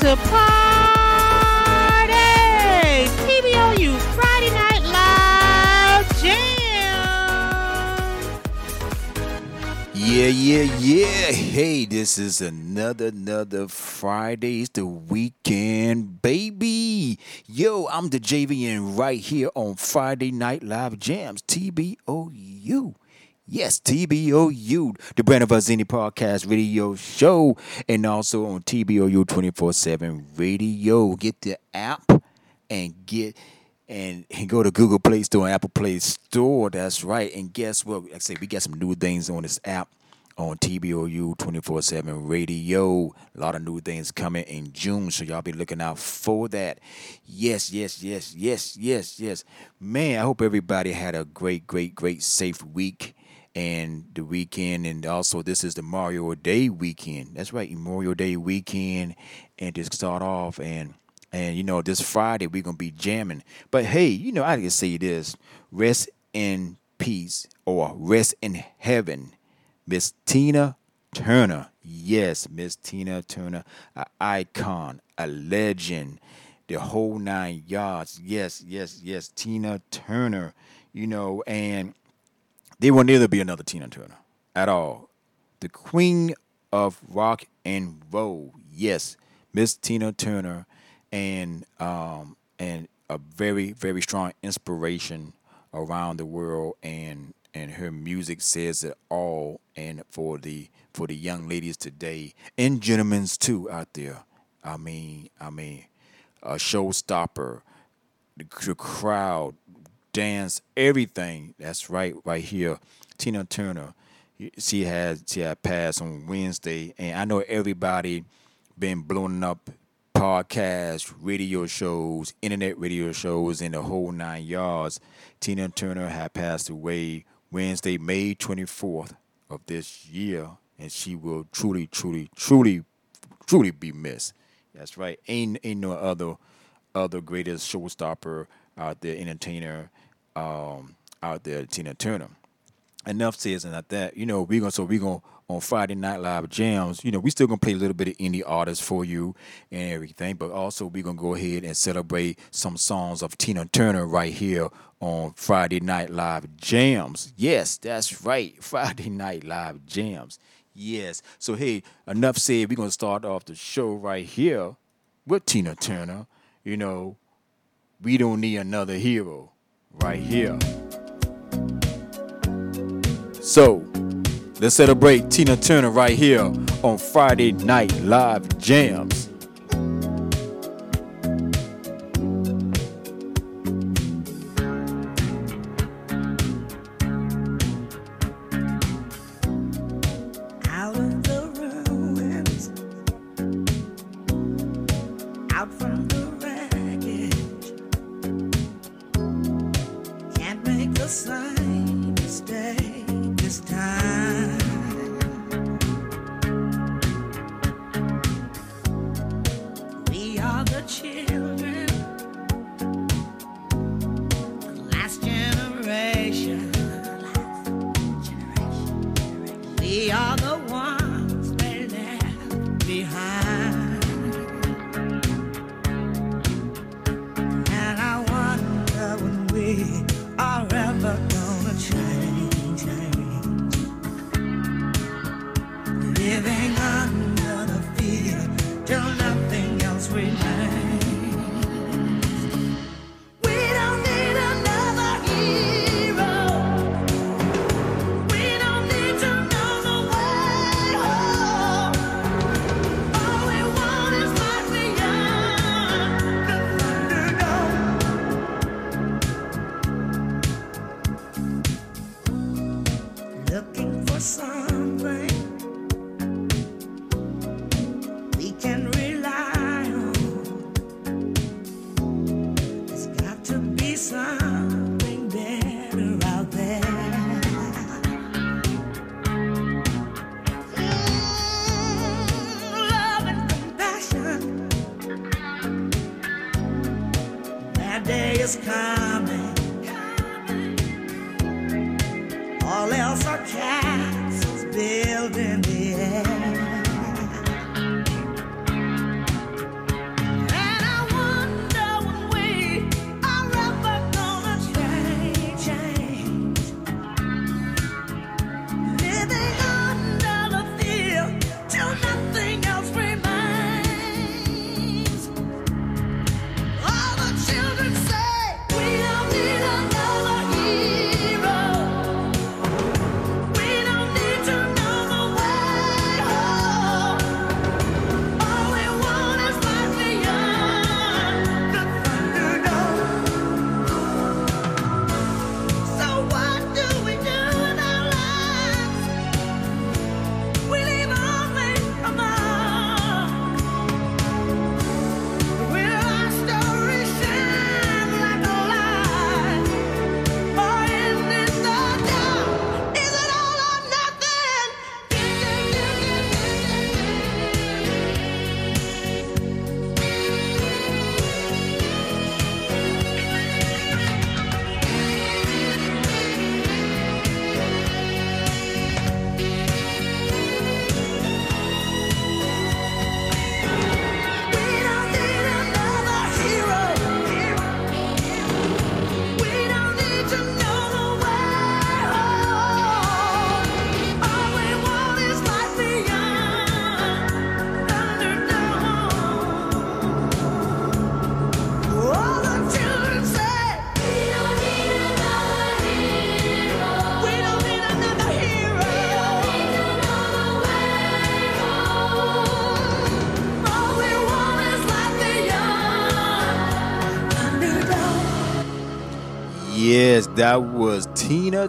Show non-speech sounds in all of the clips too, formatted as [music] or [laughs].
to party. TBOU Friday Night Live Jam. Yeah, yeah, yeah. Hey, this is another, another Friday. It's the weekend, baby. Yo, I'm the JVN right here on Friday Night Live Jams, TBOU. Yes, TBOU, the Brand of Us indie podcast radio show, and also on TBOU 24 7 radio. Get the app and get and, and go to Google Play Store and Apple Play Store. That's right. And guess what? Like I say, we got some new things on this app on TBOU 24 7 radio. A lot of new things coming in June, so y'all be looking out for that. Yes, yes, yes, yes, yes, yes. Man, I hope everybody had a great, great, great, safe week and the weekend. And also, this is the Memorial Day weekend. That's right, Memorial Day weekend. And to start off, and and you know, this Friday we're gonna be jamming. But hey, you know, I can say this: rest in peace or rest in heaven Miss Tina Turner. Yes, Miss Tina Turner, an icon, a legend, the whole nine yards. Yes, yes, yes, Tina Turner. You know, and there will never be another Tina Turner at all. The queen of rock and roll. Yes, Miss Tina Turner, and um, and a very very strong inspiration around the world and and her music says it all and for the for the young ladies today and gentlemen's too out there i mean i mean a showstopper the, the crowd dance everything that's right right here tina turner she had she had passed on wednesday and i know everybody been blowing up podcasts, radio shows, internet radio shows, and the whole nine yards. Tina Turner had passed away Wednesday, May 24th of this year, and she will truly, truly, truly, truly be missed. That's right. Ain't ain't no other other greatest showstopper out there, entertainer um, out there, Tina Turner. Enough says and not that. You know, we're gonna so we're gonna on Friday Night Live Jams, you know, we still gonna play a little bit of indie artists for you and everything, but also we're gonna go ahead and celebrate some songs of Tina Turner right here on Friday Night Live Jams. Yes, that's right, [laughs] Friday Night Live Jams. Yes. So hey, enough said. We're gonna start off the show right here with Tina Turner. You know, we don't need another hero right here. So Let's celebrate Tina Turner right here on Friday Night Live Jams.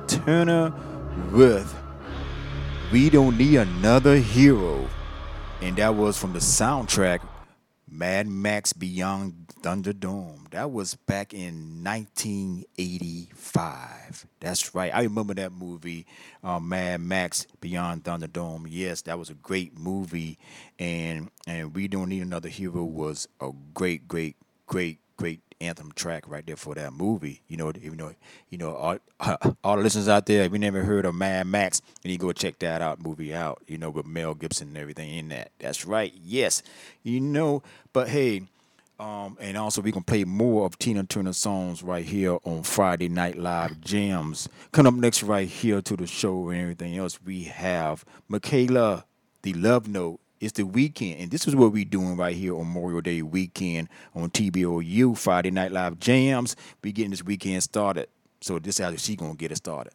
Turner with We Don't Need Another Hero. And that was from the soundtrack Mad Max Beyond Thunderdome. That was back in 1985. That's right. I remember that movie, uh, Mad Max Beyond Thunderdome. Yes, that was a great movie, and and We Don't Need Another Hero was a great, great, great, great anthem track right there for that movie. You know, you know, you know, all, [laughs] all the listeners out there, if you never heard of Mad Max, and you go check that out movie out. You know, with Mel Gibson and everything in that. That's right. Yes, you know. But hey. Um, and also, we can play more of Tina Turner songs right here on Friday Night Live Jams. Coming up next, right here to the show and everything else, we have Michaela, the Love Note, it's the weekend, and this is what we're doing right here on Memorial Day weekend on TBOU Friday Night Live Jams. We getting this weekend started, so this is how she gonna get it started.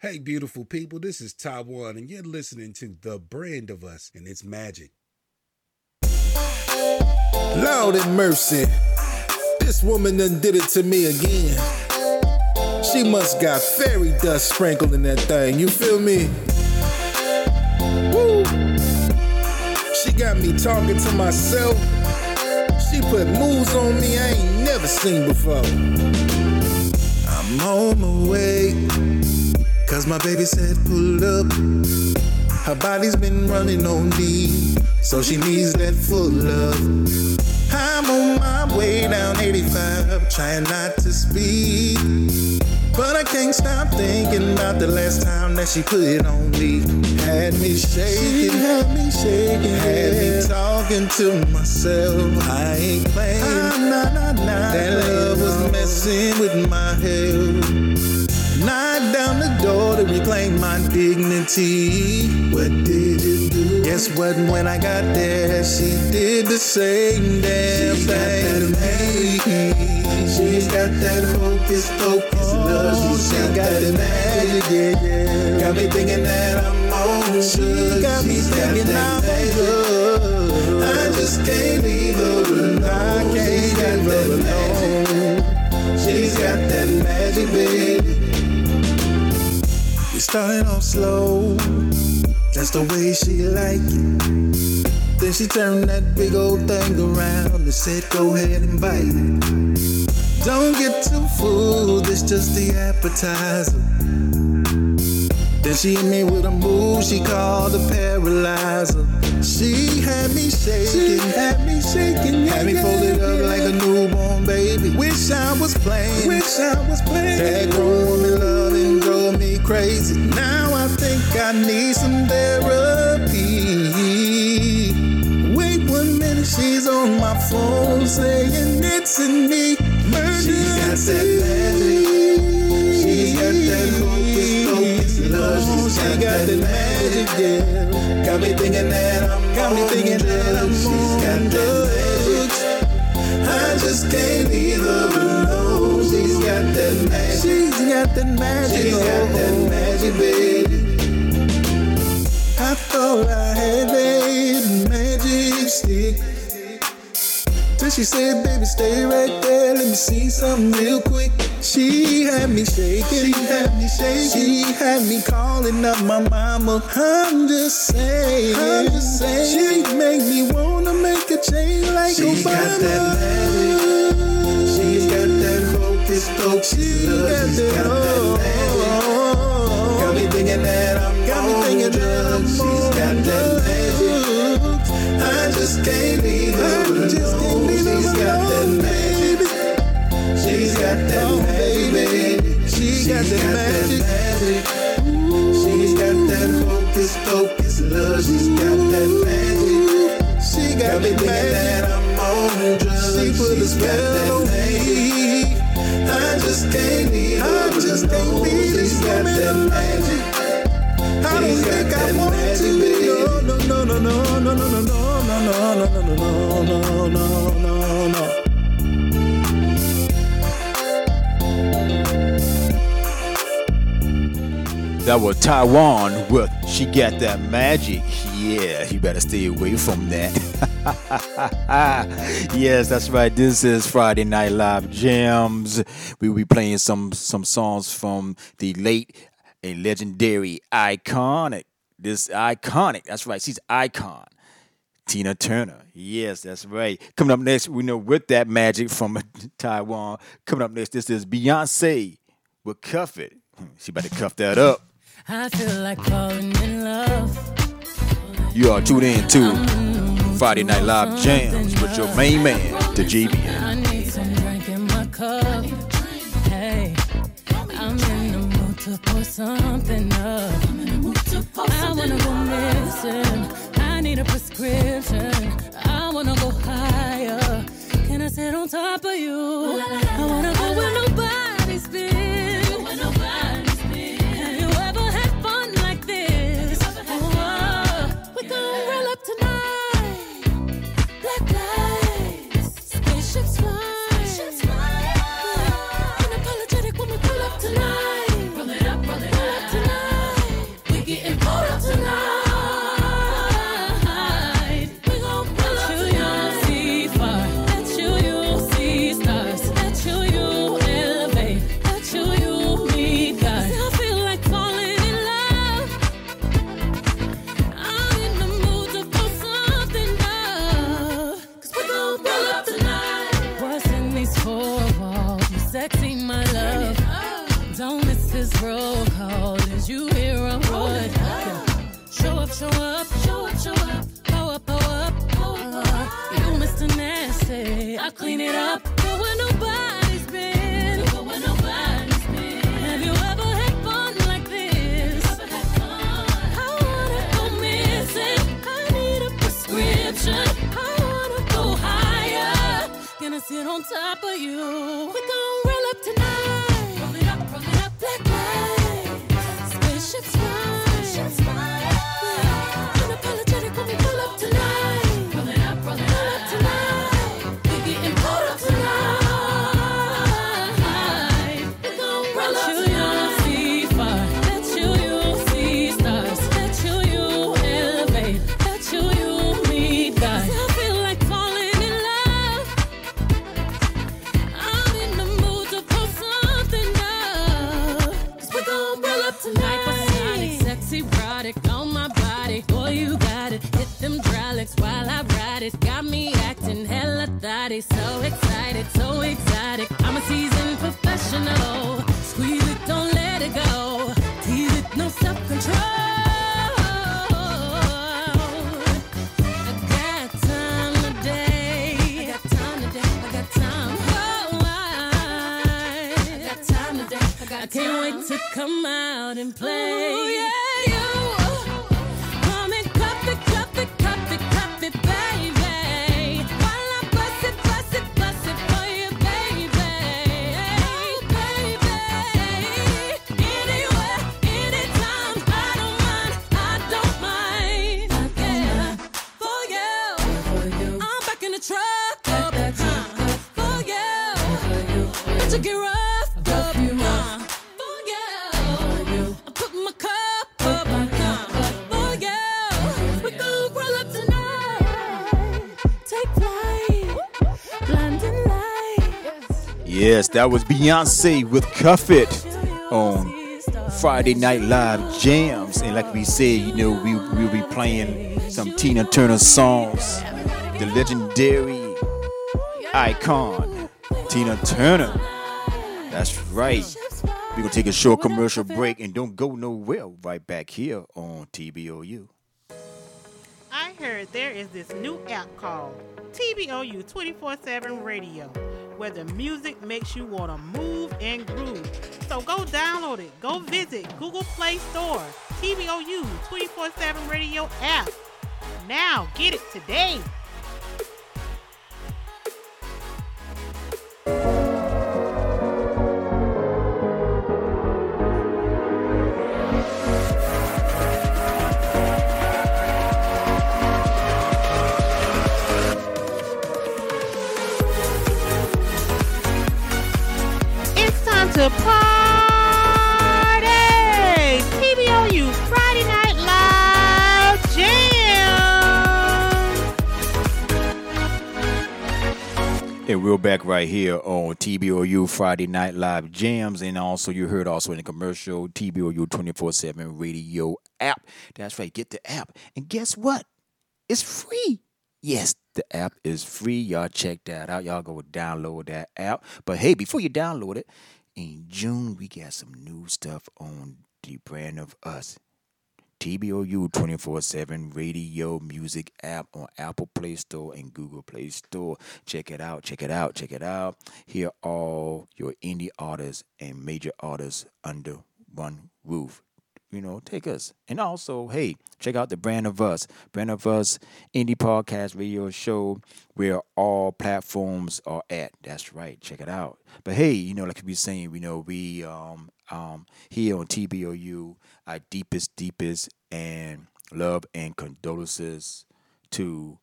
Hey, beautiful people, this is Taiwan, and you're listening to The Brand of Us and its magic. Lord and mercy, this woman done did it to me again. She must got fairy dust sprinkled in that thing, you feel me? Woo! She got me talking to myself. She put moves on me I ain't never seen before. I'm on my way. Cause my baby said pull up. Her body's been running on me, so she needs that full love. I'm on my way down 85, trying not to speak. But I can't stop thinking about the last time that she put it on me. Had me shaking, had me shaking, had me talking to myself. I ain't playing. Ah, nah, nah, nah, that love was messing with my health. Knocked down the door to reclaim my dignity. What did you do? Guess what? When I got there, she did the same damn she thing. Got that She's got that hocus pocus oh, love. She, got, got that magic, yeah, yeah. Got me thinking that I'm on She got me She's thinking got that I'm I just can't leave her alone. I can't She's got that magic. She's got that magic, baby. We started off slow, that's the way she like it. Then she turned that big old thing around and said, Go ahead and bite it. Don't get too full, this just the appetizer. Then she hit me with a move she called a paralyzer. She had me shaking, she had me shaking, yeah, had me folded up like a newborn baby. Wish I was playing, wish I was playing. That grown woman loving drove me crazy. Now I think I need some therapy. Wait one minute, she's on my phone saying it's in me. Emergency. She got that magic. She got that hocus pocus love. She got that magic, yeah. Got me thinking that I'm got me thinking that I'm She's got that magic. I just can't leave her alone. She's got that magic. She's got that magic. She's got that magic, baby. I thought I had that magic stick. Till she said, baby, stay right there. Let me see something real quick. She had me shaking. She had me shaking. She had me calling up my mama. I'm just saying. I'm just saying. She made me wanna make a change like She's Obama. got that magic. She's got focus. She got that, got magic. Got me thinking that I'm got me thinking drugs. She's got that magic. I just can't leave her alone. She's got that magic. She's got that magic, baby. She got that magic. She's got that focus, focus, love. She's got that magic. She got me thinking that I'm on drugs. She put a spell on me. I just can't leave. I just can't leave got that magic. I don't think I want to. No, no, no, no, no, no, no, no, no, no, no, no, no, no, no, no, no. That was Taiwan with She Got That Magic. Yeah, you better stay away from that. [laughs] yes, that's right. This is Friday Night Live Jams. We will be playing some some songs from the late and legendary iconic. This iconic. That's right. She's icon. Tina Turner. Yes, that's right. Coming up next, we know with that magic from [laughs] Taiwan. Coming up next, this is Beyonce with Cuff It. Hmm, she better cuff that up. I feel like falling in love. You are tuned in to Friday Night Live Jams with your main man, the JVN. I need some drink in my cup. Hey, I'm in the mood to pour something up. I wanna go missing. I need a prescription. I wanna go higher. Can I sit on top of you? I wanna go where nobody's I clean it up. Go where nobody's been. Go where nobody's been. Have you ever had fun like this? I wanna go missing. I need a prescription. I wanna go higher. Gonna sit on top of you. We gon' roll up tonight. Roll it up, roll it up. Black lights, spaceship smile. So excited, so exotic. I'm a seasoned professional. Squeeze it, don't let it go. Tease it, no self control. I can't wait to come out and play. Ooh, Yes, that was Beyonce with Cuff It on Friday Night Live Jams. And like we said, you know, we, we'll be playing some Tina Turner songs. The legendary icon, Tina Turner. That's right. We're going to take a short commercial break and don't go nowhere. Right back here on TBOU. I heard there is this new app called TBOU 24 7 Radio, where the music makes you want to move and groove. So go download it. Go visit Google Play Store, TBOU 24 7 Radio app. Now get it today. Party! TBOU Friday Night Live Jam! And we're back right here on TBOU Friday Night Live Jams. And also, you heard also in the commercial, TBOU 24 7 radio app. That's right, get the app. And guess what? It's free. Yes, the app is free. Y'all check that out. Y'all go download that app. But hey, before you download it, in June, we got some new stuff on the brand of us. TBOU 24 7 radio music app on Apple Play Store and Google Play Store. Check it out, check it out, check it out. Hear all your indie artists and major artists under one roof. You know, take us. And also, hey, check out the Brand of Us. Brand of Us indie podcast radio show where all platforms are at. That's right. Check it out. But hey, you know, like we saying, we know we um um here on TBOU, our deepest, deepest and love and condolences to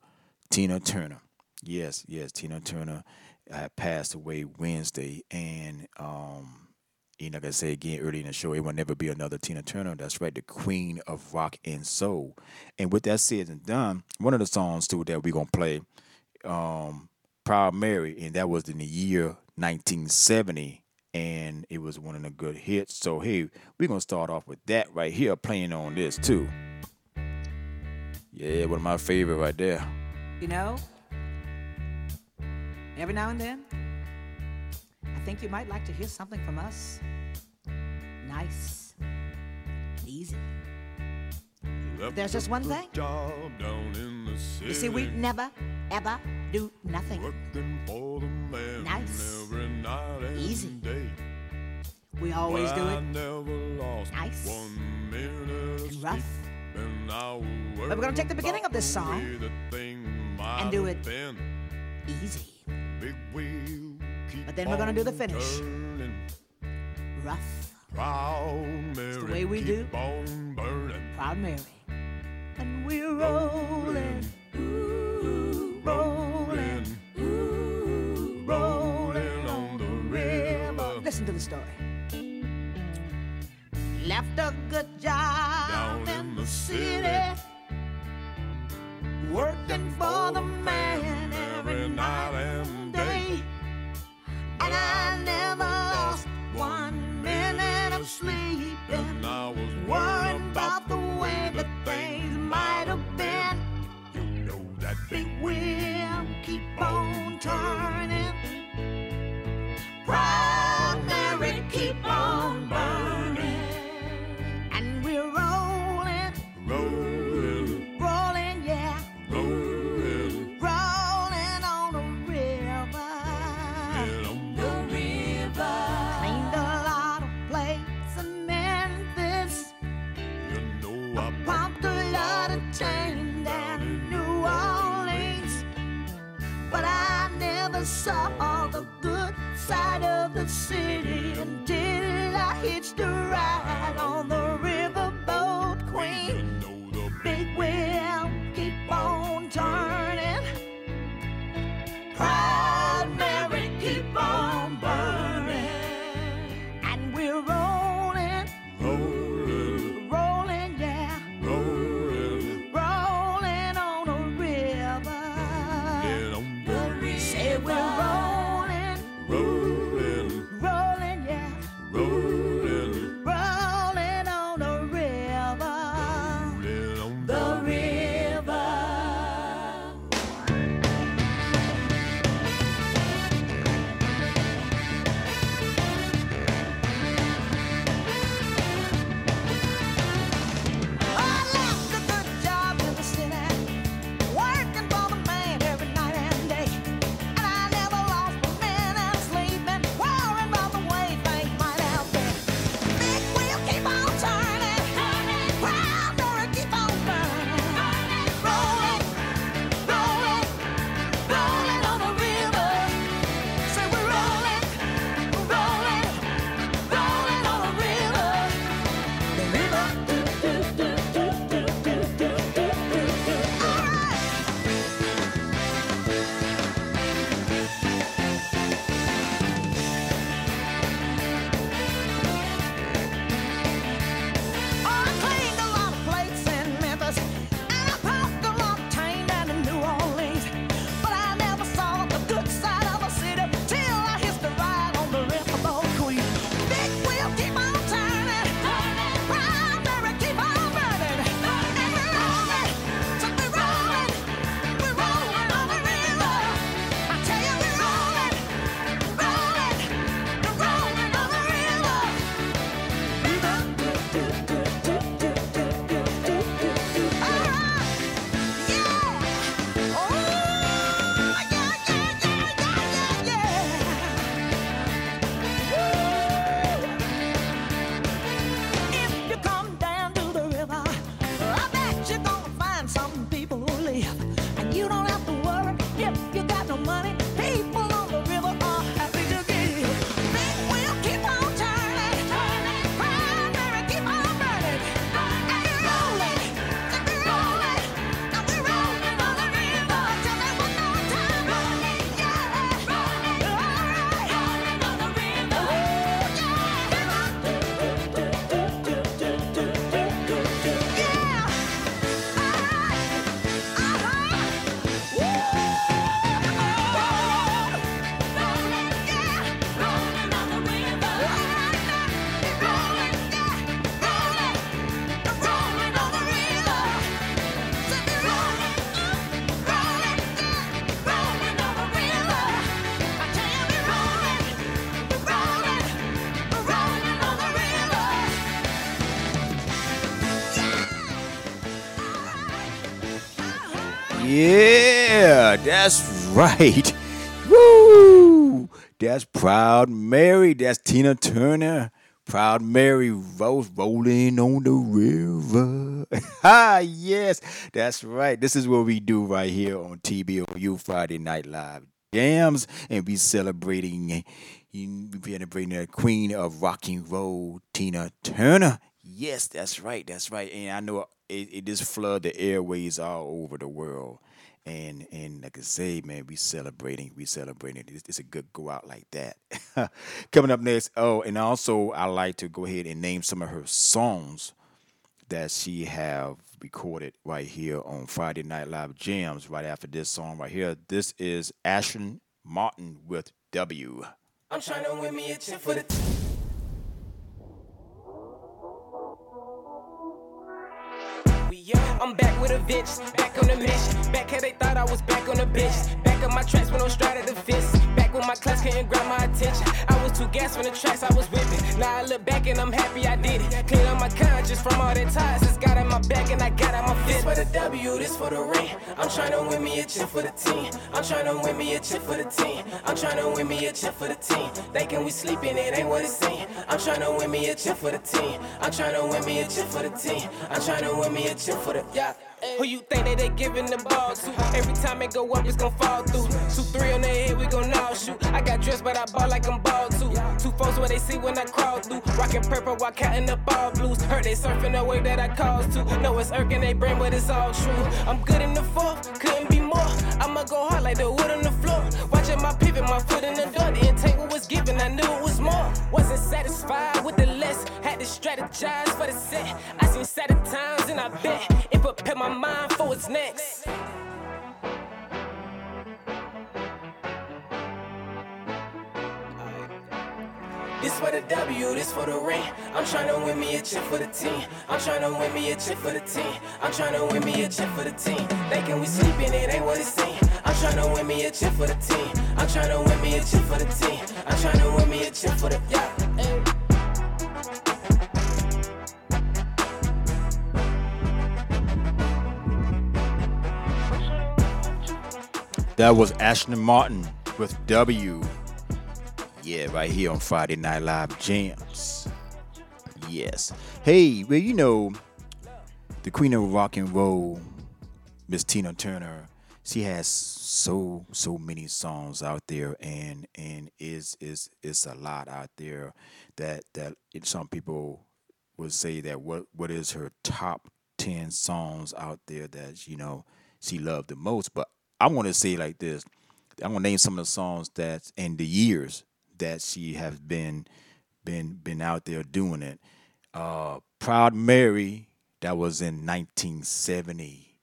Tina Turner. Yes, yes, Tina Turner uh, passed away Wednesday, and um, you know, like I say again early in the show, it will never be another Tina Turner. That's right, the queen of rock and soul. And with that said and done, one of the songs too that we're gonna play, um, Proud Mary, and that was in the year 1970, and it was one of the good hits. So hey, we're gonna start off with that right here, playing on this too. Yeah, one of my favorite right there. You know, every now and then, think you might like to hear something from us. Nice. Easy. Left There's just one thing. Job down in the city. You see, we never, ever do nothing. Working for the man Nice. and Easy. day. We always do I it. never lost Nice. one minute And rough. And But we're gonna take the beginning of this song way the thing might do it. Easy. Big wheel keep But then we're gonna do the finish. Rough. Proud Mary, the way we do. on burning. Proud Mary. And we're rolling. Ooh, rolling. Ooh, rolling on the river. Listen to the story. Left a good job Down in the city. Working for the man every night right. [laughs] Woo! That's Proud Mary. That's Tina Turner. Proud Mary Rose rolling on the river. [laughs] ah, yes, that's right. This is what we do right here on TBOU Friday Night Live Jams, and we celebrating, we celebrating the Queen of Rock and Roll, Tina Turner. Yes, that's right. That's right. And I know it, it just flood the airways all over the world. And and like I say, man, we celebrating, we celebrating. It's, it's a good go out like that. [laughs] Coming up next, oh, and also I like to go ahead and name some of her songs that she have recorded right here on Friday Night Live Jams. Right after this song right here, this is Ashton Martin with W. I'm trying to win me a chip for the. We I'm back with a bitch, back on the mission. Back how they thought I was back on the bitch. Back on my tracks with no stride at the fist. Back when my class couldn't grab my attention. I was too gas from the tracks I was whipping. Now I look back and I'm happy I did it. Clean up my conscience from all that ties. It's got in my back and I got out my fist. This for the W, this for the ring. I'm trying to win me a chip for the team. I'm trying to win me a chip for the team. I'm trying to win me a chip for the team. Thinking we sleeping, it ain't what it seems. I'm trying to win me a chip for the team. I'm trying to win me a chip for the team. I'm trying to win me a chip for the Who you think that they giving the ball to? Every time it go up, it's gon' fall through. Two, three on their head, we gon' now shoot. I got dressed, but I ball like I'm ball too. Two folks where they see when I crawl through. Rockin' purple while counting up all blues. Heard they surfing the way that I caused to. Know it's irking they brain, but it's all true. I'm good in the fourth, couldn't be more. I'ma go hard like the wood on the floor. Watching my pivot, my foot in the door. Didn't take what was given, I knew it was more. Wasn't satisfied with the less, had to strategize for the set. I seen sadder times, and I bet it prepared my mind for what's next. This for the W, this for the ring. I'm trying to win me a chip for the team. I'm trying to win me a chip for the team. I'm trying to win me a chip for the team. Thinking we sleeping, it ain't what it seems. I'm trying to win me a chip for the team. I'm trying to win me a chip for the team. I'm trying to win me a chip for the yeah. That was Ashton Martin with W. Yeah, right here on Friday Night Live Jams. Yes. Hey, well, you know, the queen of rock and roll, Miss Tina Turner, she has so so many songs out there and and is is is a lot out there that that some people would say that what what is her top 10 songs out there that you know she loved the most but i want to say like this. I'm to name some of the songs that in the years that she has been been been out there doing it. Uh proud mary that was in 1970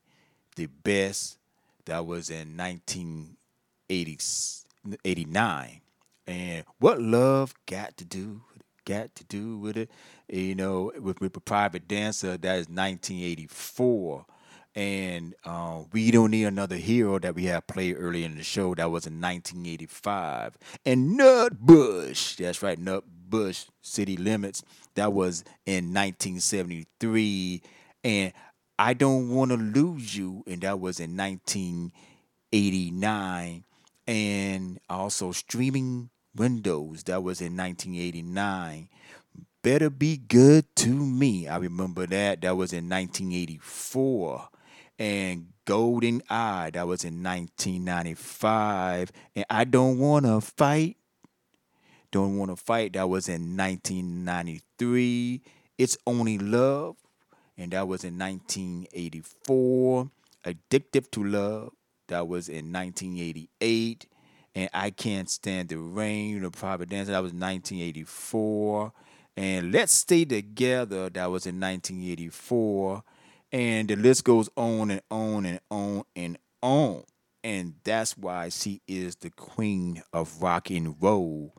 the best that was in 1989 and what love got to do got to do with it you know with, with private dancer that is 1984 and uh, we don't need another hero that we have played earlier in the show. That was in 1985 and Nutbush that's right nut bush city limits. That was in 1973 and i don't want to lose you and that was in 1989 and also streaming windows that was in 1989 better be good to me i remember that. That was in 1984 and GoldenEye. That was in 1995 and i don't want to fight don't want to fight that was in 1993 it's only love and that was in 1984 addictive to love that was in 1988 and I Can't Stand the Rain, the Private Dancer, that was 1984. And Let's Stay Together, that was in 1984. And the list goes on and on and on and on. And that's why she is the queen of rock and roll,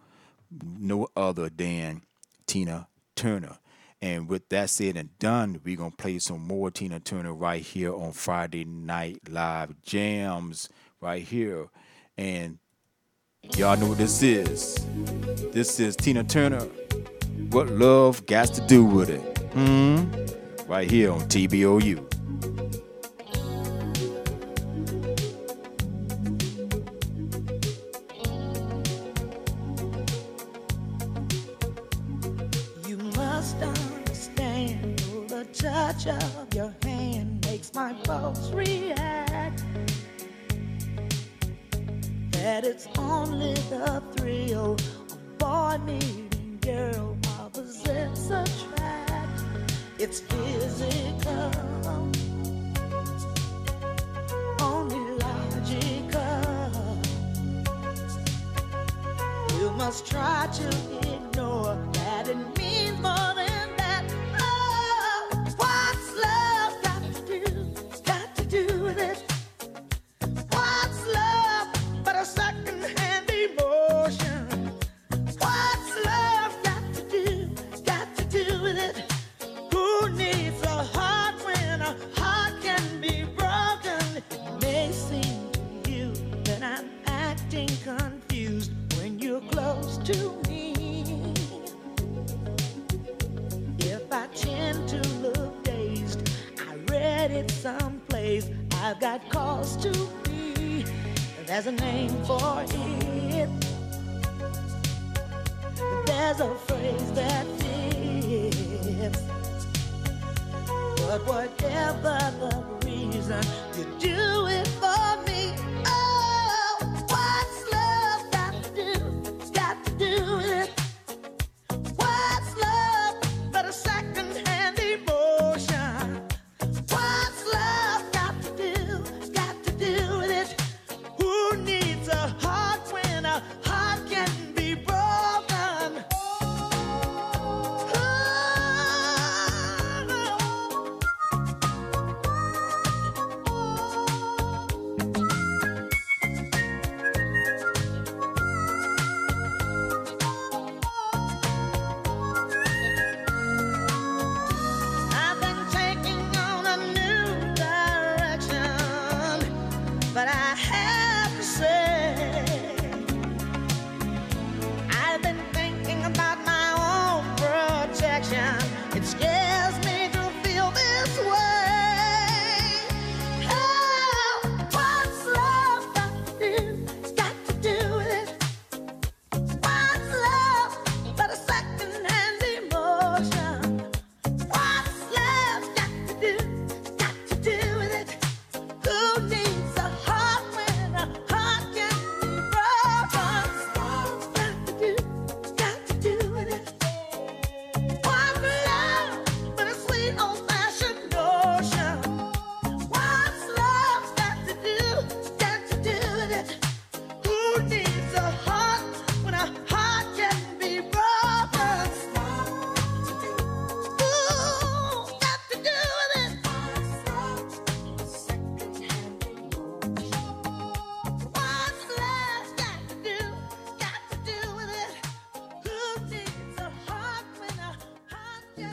no other than Tina Turner. And with that said and done, we're going to play some more Tina Turner right here on Friday Night Live Jams, right here. And Y'all know what this is. This is Tina Turner. What love got to do with it? Hmm? right here on TBOU. You must understand the touch of your hand makes my pulse react. That it's only the thrill of boy meeting girl opposites such it's physical, only logical. You must try to ignore that it means more.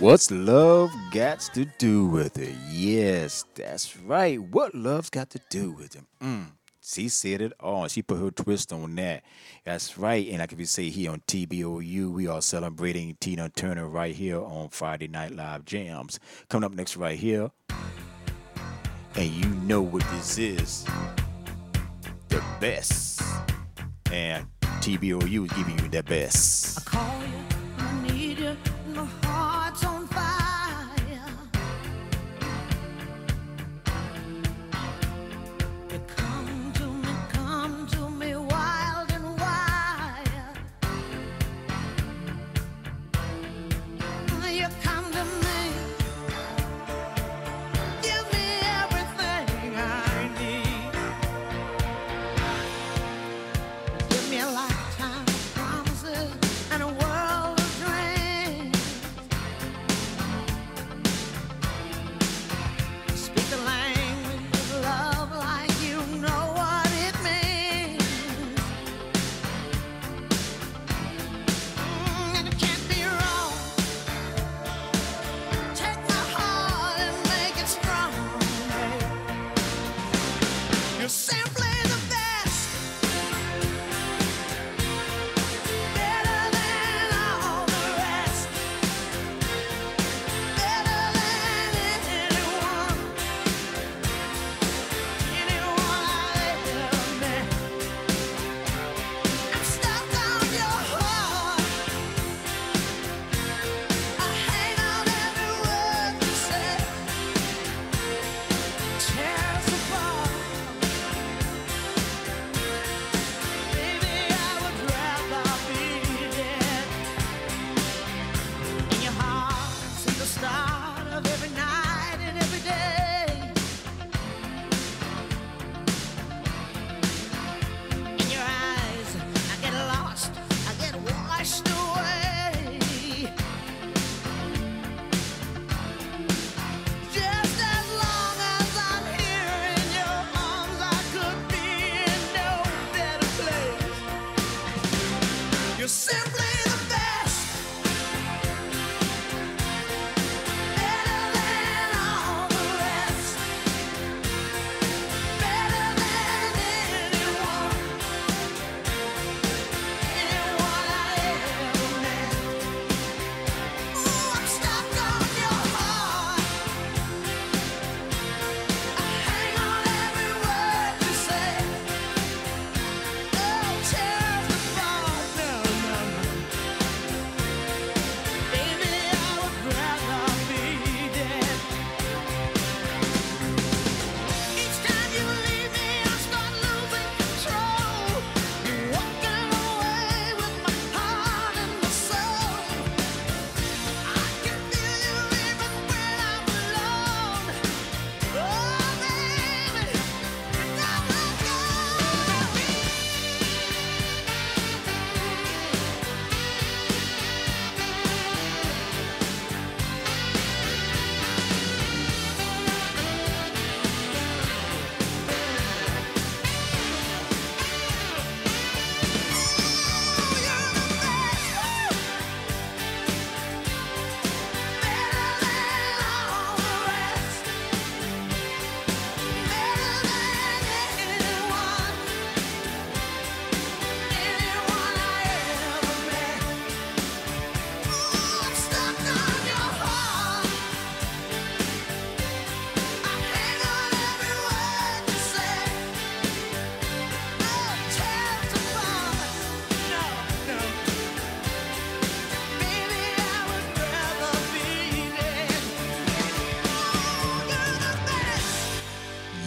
What's love got to do with it? Yes, that's right. What love's got to do with it? Mm. She said it all. She put her twist on that. That's right. And like we say here on TBOU, we are celebrating Tina Turner right here on Friday Night Live Jams. Coming up next, right here. And you know what this is the best. And TBOU is giving you the best.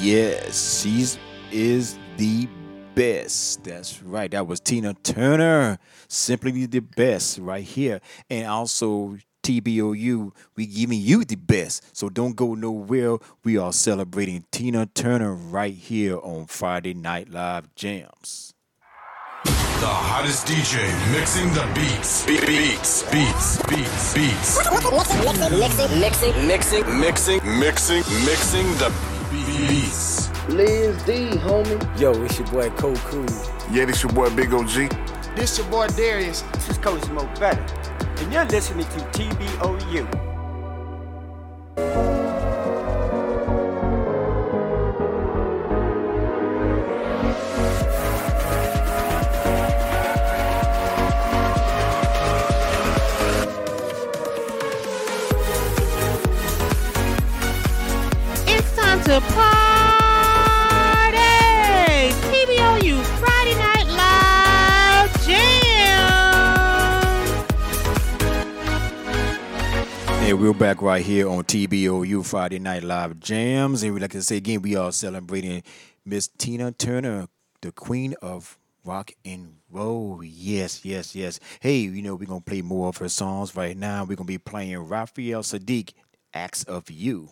Yes, she is the best. That's right. That was Tina Turner. Simply the best right here. And also TBOU, we giving you the best. So don't go nowhere. We are celebrating Tina Turner right here on Friday Night Live Jams. The hottest DJ mixing the beats. Be- beats, beats, beats, beats. Mixing, mixing, mixing, Mixing, mixing, mixing the beats. Liz D, homie. Yo, it's your boy Cole Cool. Yeah, this your boy Big OG. This your boy Darius. This is Coach Mo Better, and you're listening to TBOU. To party! TBOU Friday Night Live Jam! And we're back right here on TBOU Friday Night Live Jams. And we like to say again, we are celebrating Miss Tina Turner, the queen of rock and roll. Yes, yes, yes. Hey, you know, we're going to play more of her songs right now. We're going to be playing Raphael Saadiq, Ask of You.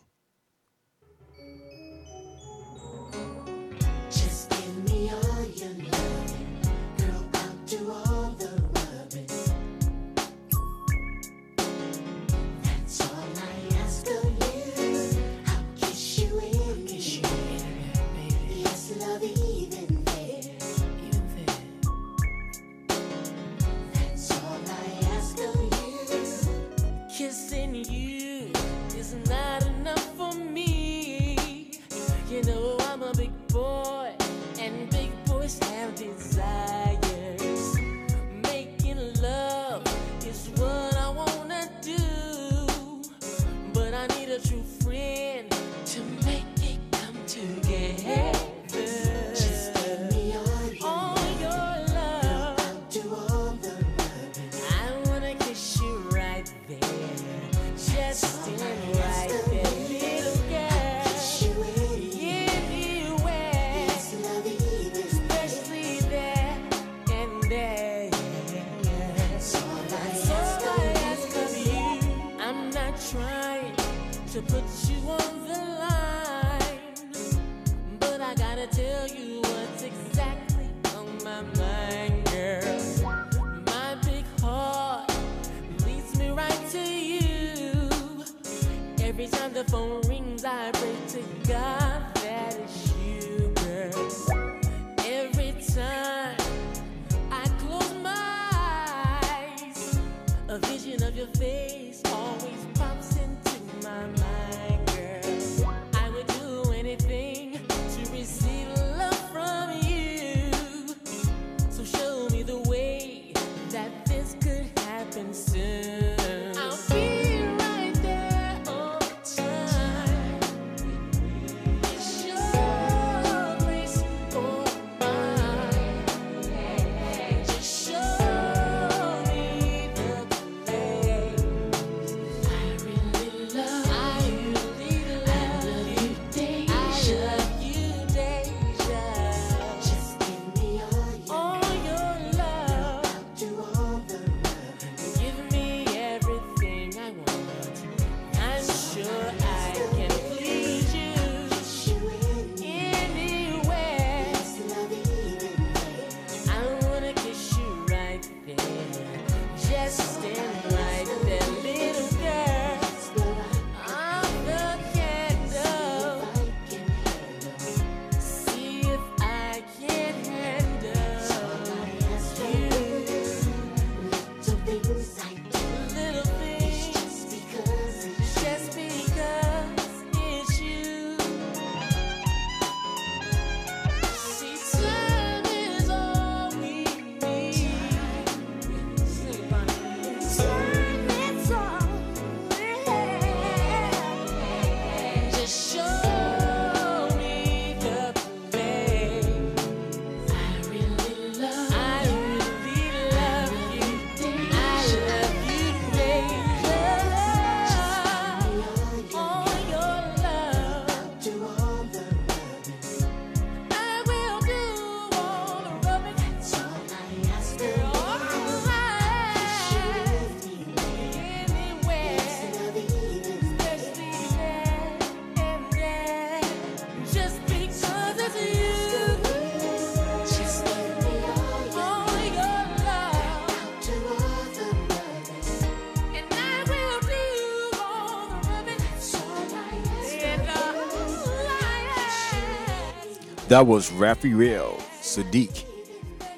That was Raphael Saadiq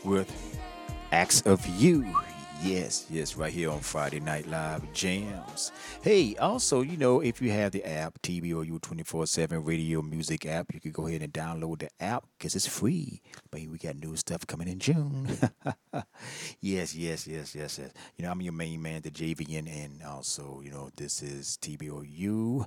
with Ask of You. Yes, yes, right here on Friday Night Live Jams. Hey, also, you know, if you have the app, TBOU 24 7 radio music app, you can go ahead and download the app because it's free. But we got new stuff coming in June. [laughs] yes, yes, yes, yes, yes. You know, I'm your main man, the JVN, and also, you know, this is TBOU.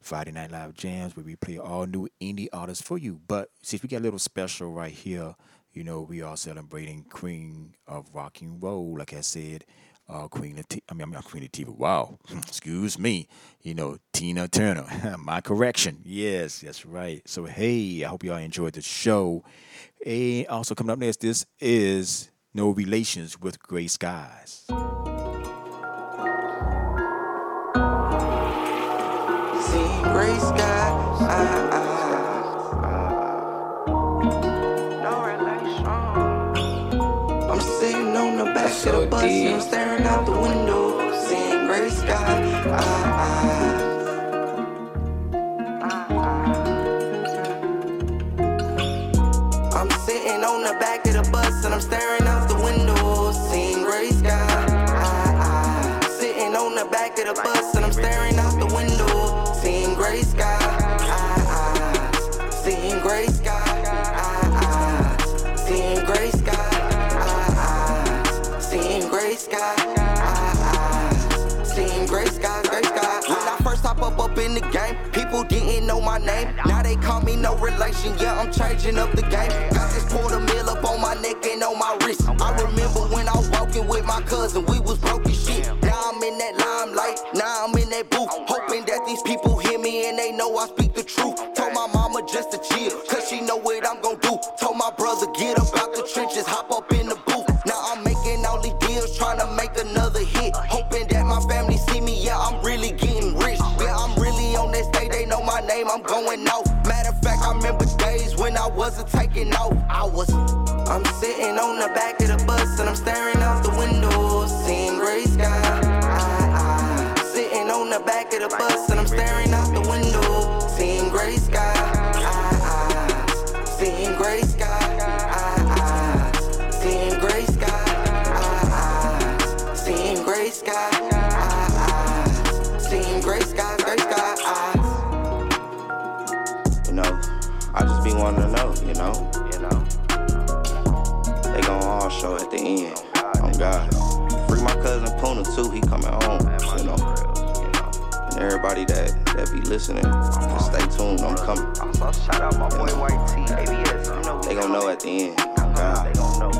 Friday Night Live Jams, where we play all new indie artists for you. But since we got a little special right here, you know, we are celebrating Queen of Rock and Roll, like I said, uh, Queen of I mean, I'm not Queen. Wow, [laughs] excuse me. You know, Tina Turner. [laughs] My correction. Yes, that's right. So hey, I hope y'all enjoyed the show. And also coming up next, this is No Relations with Gray Skies. Gray sky. Ah, ah. No relation. I'm sitting on the back of the bus and I'm staring out the window, seeing gray sky. I'm sitting on the back of the bus and I'm staring out the window, seeing gray sky. Ah, ah. Sitting on the back of the bus gray sky. Seeing gray sky. Seeing gray sky. Seeing gray sky. Seeing gray. When I first hop up up in the game, people didn't know my name. Now they call me no relation. Yeah, I'm changing up the game. Got this quarter mil up on my neck and on my wrist. I remember when I was walking with my cousin, we was broke as shit. Now I'm in that limelight, they know I speak the truth. Told my mama just to chill, cause she know what I'm gon' do. Told my brother, get up out the trenches, hop up in the booth. Now I'm making all these deals, trying to make another hit. Hoping that my family see me, yeah, I'm really getting rich. Yeah, I'm really on this day, they know my name, I'm going out. Matter of fact, I remember days when I wasn't taking off. I was, I'm sitting on the back of the bus and I'm staring out the window, seeing gray sky. I, I, sitting on the back of the bus everybody that that be listening, just stay tuned, I'm coming. Also shout out my boy White T, ABS, you know. They gon' know at the end. God. They gon' know.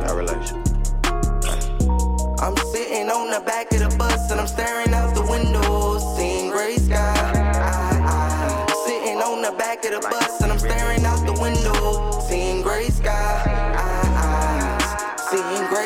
No relation. I'm sitting on the back of the bus and I'm staring out the window, seeing gray sky. I, I, sitting on the back of the bus and I'm staring out the window, seeing gray sky. I, I, seeing gray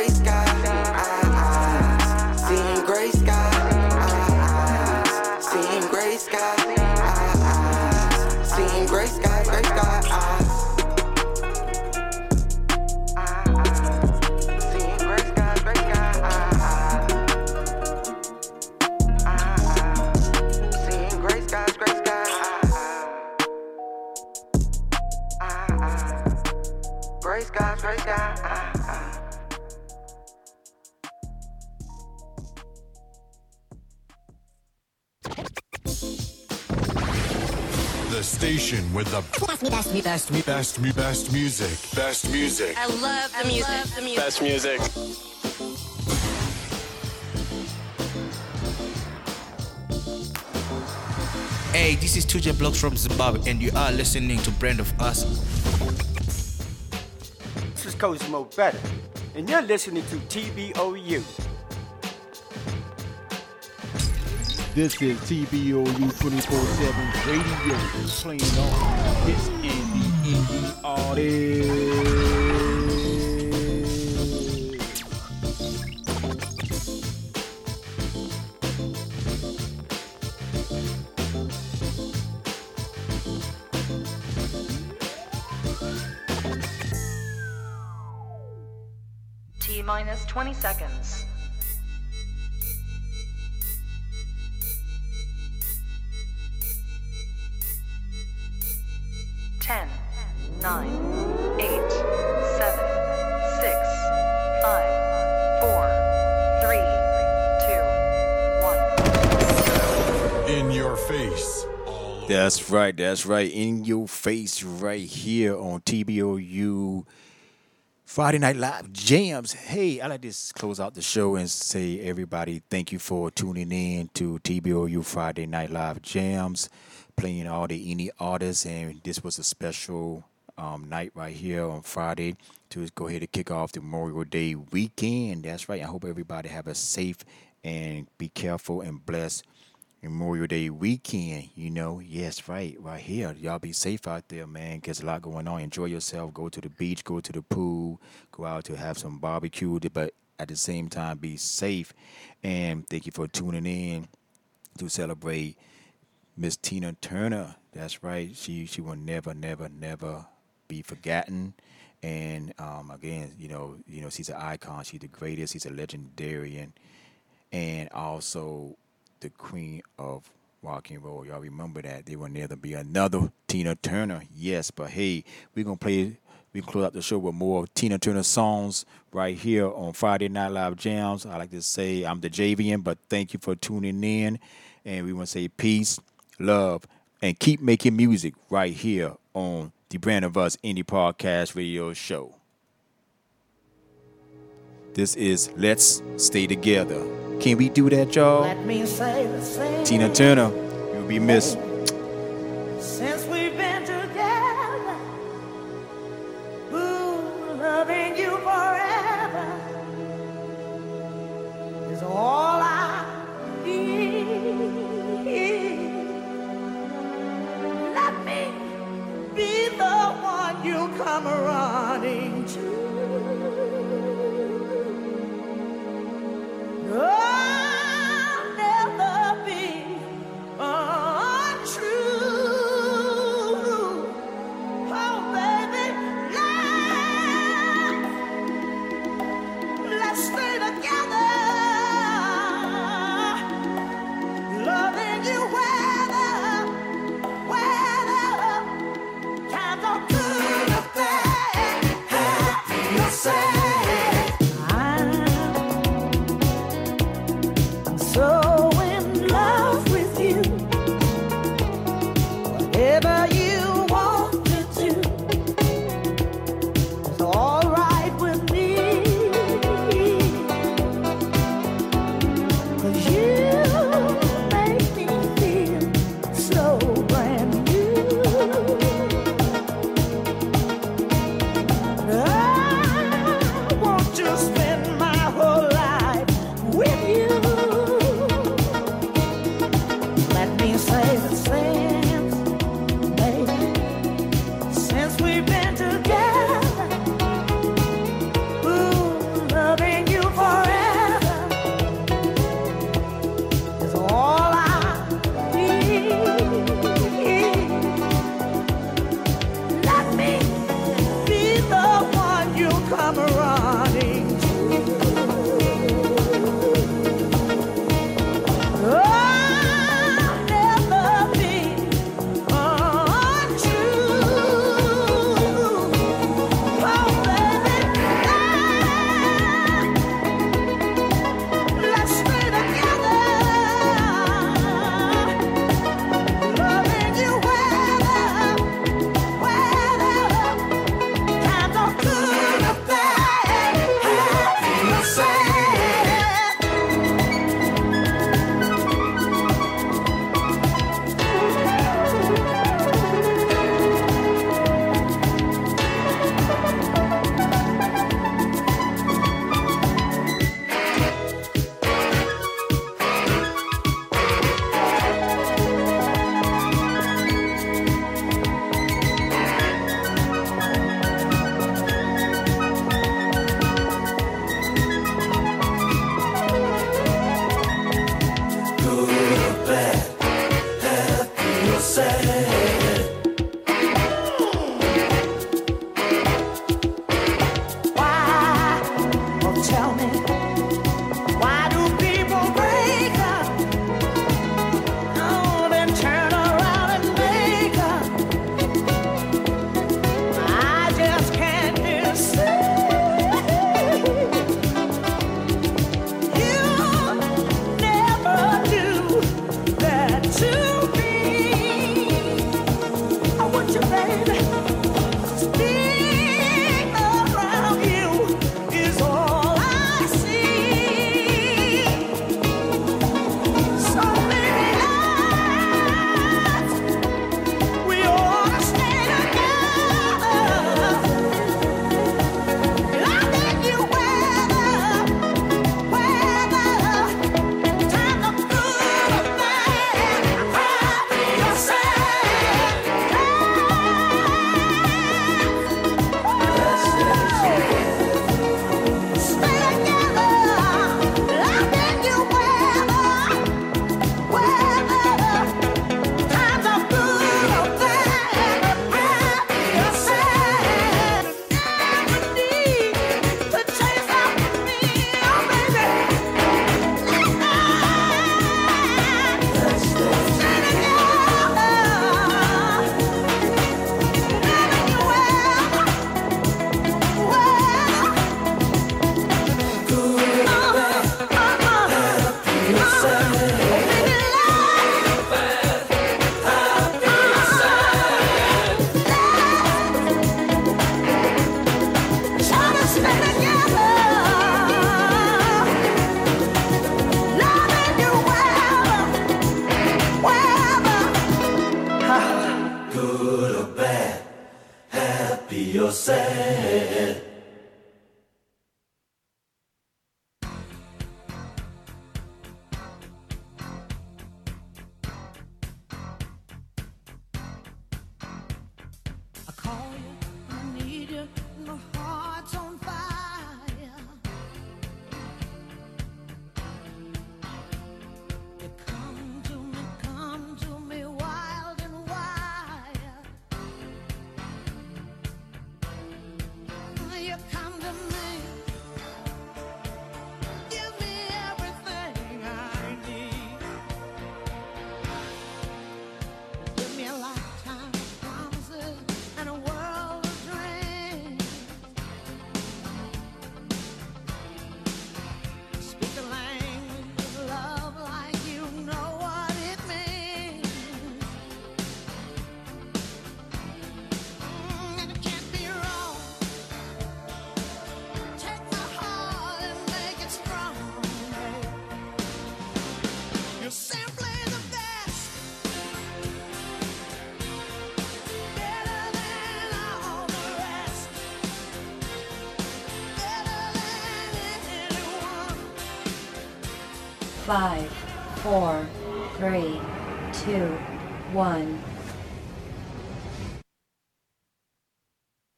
The station with the best, me, best, me, best, me, best, me, best music. Best music. I love the music. Love the music. Best music. Hey, this is Tuja Blocks from Zimbabwe, and you are listening to Brand of Us. This is Cosmo Better, and you're listening to TBOU. This is TBOU 24 7 radio playing all hits and the indie artists. Right. That's right. In your face, right here on TBOU Friday Night Live Jams. Hey, I like to close out the show and say, everybody, thank you for tuning in to TBOU Friday Night Live Jams, playing all the indie artists. And this was a special um, night right here on Friday to go ahead and kick off the Memorial Day weekend. That's right. I hope everybody have a safe and be careful and blessed Memorial Day weekend, you know. Yes, right, right here. Y'all be safe out there, man. There's a lot going on. Enjoy yourself. Go to the beach, go to the pool, go out to have some barbecue, but at the same time, be safe. And thank you for tuning in to celebrate Miss Tina Turner. That's right. She she will never, never, never be forgotten. And um, again, you know, you know, she's an icon. She's the greatest. She's a legendarian, and also the queen of rock and roll. Y'all remember that there will never be another Tina Turner. Yes, but hey, we're gonna play. We can close out the show with more Tina Turner songs right here on Friday Night Live Jams. I like to say I'm the Javian, but thank you for tuning in, and we want to say peace, love, and keep making music right here on the Brand of Us Indie Podcast Radio Show. This is Let's Stay Together. Can we do that, y'all? Let me say the same. Tina Turner, you'll be missed. Since we've been together, ooh, loving you forever is all I need. Let me be the one you come running to. 어?